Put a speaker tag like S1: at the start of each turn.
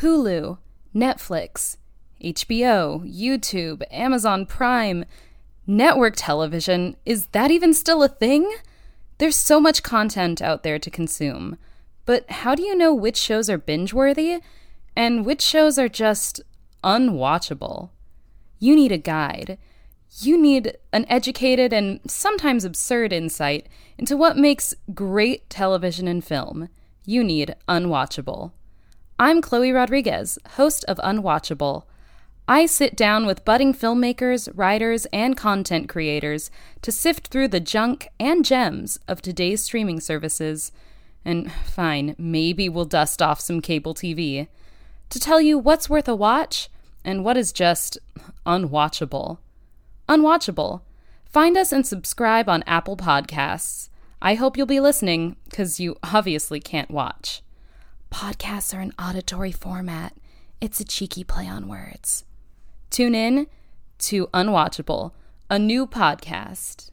S1: Hulu, Netflix, HBO, YouTube, Amazon Prime, network television. Is that even still a thing? There's so much content out there to consume. But how do you know which shows are binge worthy and which shows are just unwatchable? You need a guide. You need an educated and sometimes absurd insight into what makes great television and film. You need Unwatchable. I'm Chloe Rodriguez, host of Unwatchable. I sit down with budding filmmakers, writers, and content creators to sift through the junk and gems of today's streaming services. And fine, maybe we'll dust off some cable TV to tell you what's worth a watch and what is just unwatchable. Unwatchable. Find us and subscribe on Apple Podcasts. I hope you'll be listening because you obviously can't watch. Podcasts are an auditory format, it's a cheeky play on words. Tune in to Unwatchable, a new podcast.